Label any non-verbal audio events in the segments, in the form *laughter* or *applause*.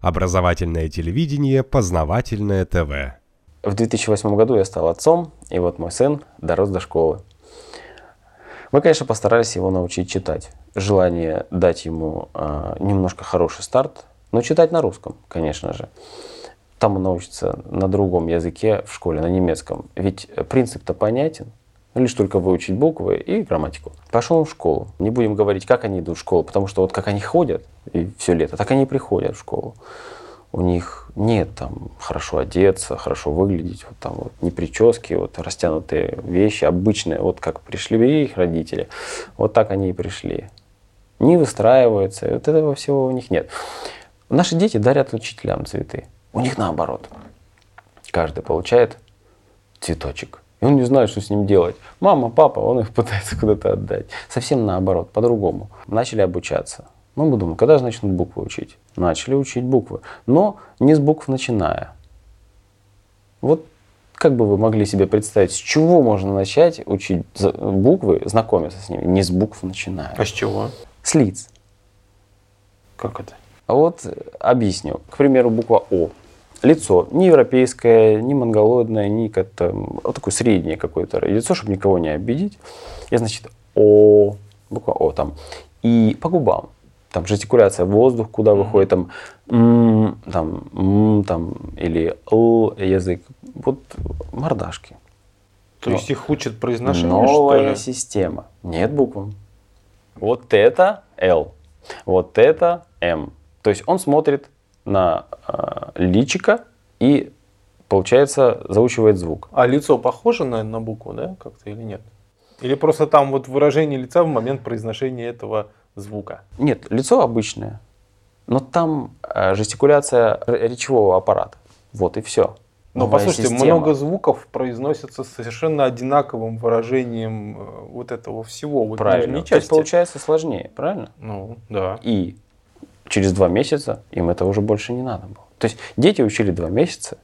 Образовательное телевидение, познавательное ТВ. В 2008 году я стал отцом, и вот мой сын дорос до школы. Мы, конечно, постарались его научить читать. Желание дать ему э, немножко хороший старт, но читать на русском, конечно же. Там он научится на другом языке в школе, на немецком. Ведь принцип-то понятен. Лишь только выучить буквы и грамматику. Пошел в школу. Не будем говорить, как они идут в школу, потому что вот как они ходят и все лето, так они приходят в школу. У них нет там хорошо одеться, хорошо выглядеть, вот там вот не прически, вот растянутые вещи, обычные, вот как пришли их родители, вот так они и пришли. Не выстраиваются, вот этого всего у них нет. Наши дети дарят учителям цветы. У них наоборот. Каждый получает цветочек. И он не знает, что с ним делать. Мама, папа, он их *laughs* пытается куда-то отдать. Совсем наоборот, по-другому. Начали обучаться. Ну, мы думаем, когда же начнут буквы учить? Начали учить буквы. Но не с букв начиная. Вот как бы вы могли себе представить, с чего можно начать учить буквы, знакомиться с ними? Не с букв начиная. А с чего? С лиц. Как это? А вот объясню. К примеру, буква О лицо не европейское, не монголоидное, не как-то вот такое среднее какое-то лицо, чтобы никого не обидеть. Я, значит, О, буква О там. И по губам. Там жестикуляция, воздух, куда выходит, там, м, там, м, там, или л, язык. Вот мордашки. То Но, есть их учат произношение, Новая что ли? система. Нет букв. Вот это L, вот это M. То есть он смотрит на э, личика и, получается, заучивает звук. А лицо похоже на, на букву, да, как-то или нет? Или просто там вот выражение лица в момент произношения этого звука? Нет, лицо обычное, но там э, жестикуляция речевого аппарата. Вот и все. Но Новая послушайте, система. много звуков произносятся с совершенно одинаковым выражением э, вот этого всего. Вот правильно. То есть получается сложнее, правильно? Ну, да. И через два месяца им это уже больше не надо было. То есть дети учили два месяца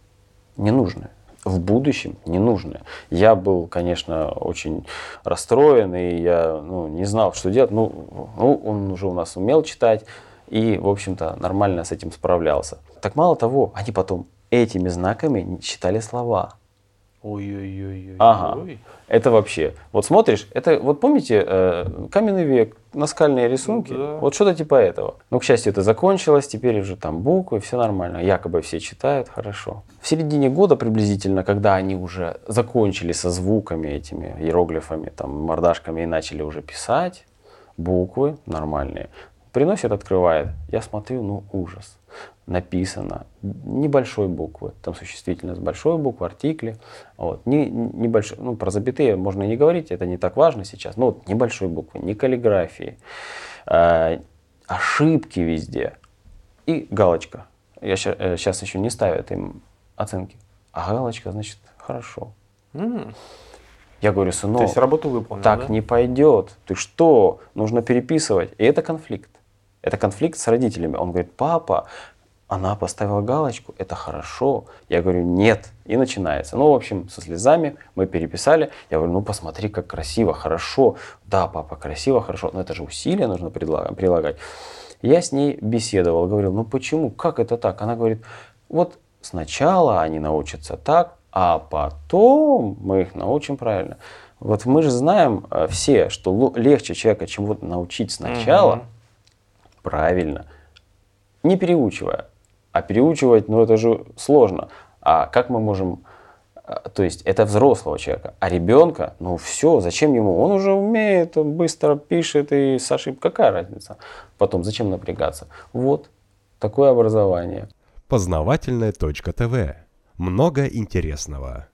ненужное. В будущем ненужное. Я был, конечно, очень расстроен, и я ну, не знал, что делать. Ну, ну, он уже у нас умел читать, и, в общем-то, нормально с этим справлялся. Так мало того, они потом этими знаками читали слова. Ой-ой-ой. Ага. Это вообще. Вот смотришь, это вот помните э, каменный век, наскальные рисунки, да. вот что-то типа этого. Но, к счастью, это закончилось, теперь уже там буквы, все нормально. Якобы все читают хорошо. В середине года приблизительно, когда они уже закончили со звуками этими иероглифами, там, мордашками и начали уже писать буквы нормальные, приносит, открывает. Я смотрю, ну ужас написано небольшой буквы, там существительное с большой буквы, артикли, вот, не, небольшой, ну, про запятые можно не говорить, это не так важно сейчас, но вот небольшой буквы, не каллиграфии, э, ошибки везде и галочка. Я сейчас э, еще не ставят им оценки, а галочка, значит, хорошо. Mm. Я говорю, сынок, То есть работу выполнил, так да? не пойдет. Ты что? Нужно переписывать. И это конфликт. Это конфликт с родителями. Он говорит, папа, она поставила галочку, это хорошо. Я говорю, нет. И начинается. Ну, в общем, со слезами мы переписали. Я говорю, ну, посмотри, как красиво, хорошо. Да, папа, красиво, хорошо. Но это же усилия нужно прилагать. Я с ней беседовал, говорил, ну почему, как это так? Она говорит, вот сначала они научатся так, а потом мы их научим правильно. Вот мы же знаем э, все, что легче человека чему-то научить сначала, угу. Правильно, не переучивая. А переучивать, ну это же сложно. А как мы можем... А, то есть это взрослого человека. А ребенка, ну все, зачем ему? Он уже умеет, он быстро пишет и с ошибкой. Какая разница? Потом зачем напрягаться? Вот такое образование. Познавательная точка ТВ. Много интересного.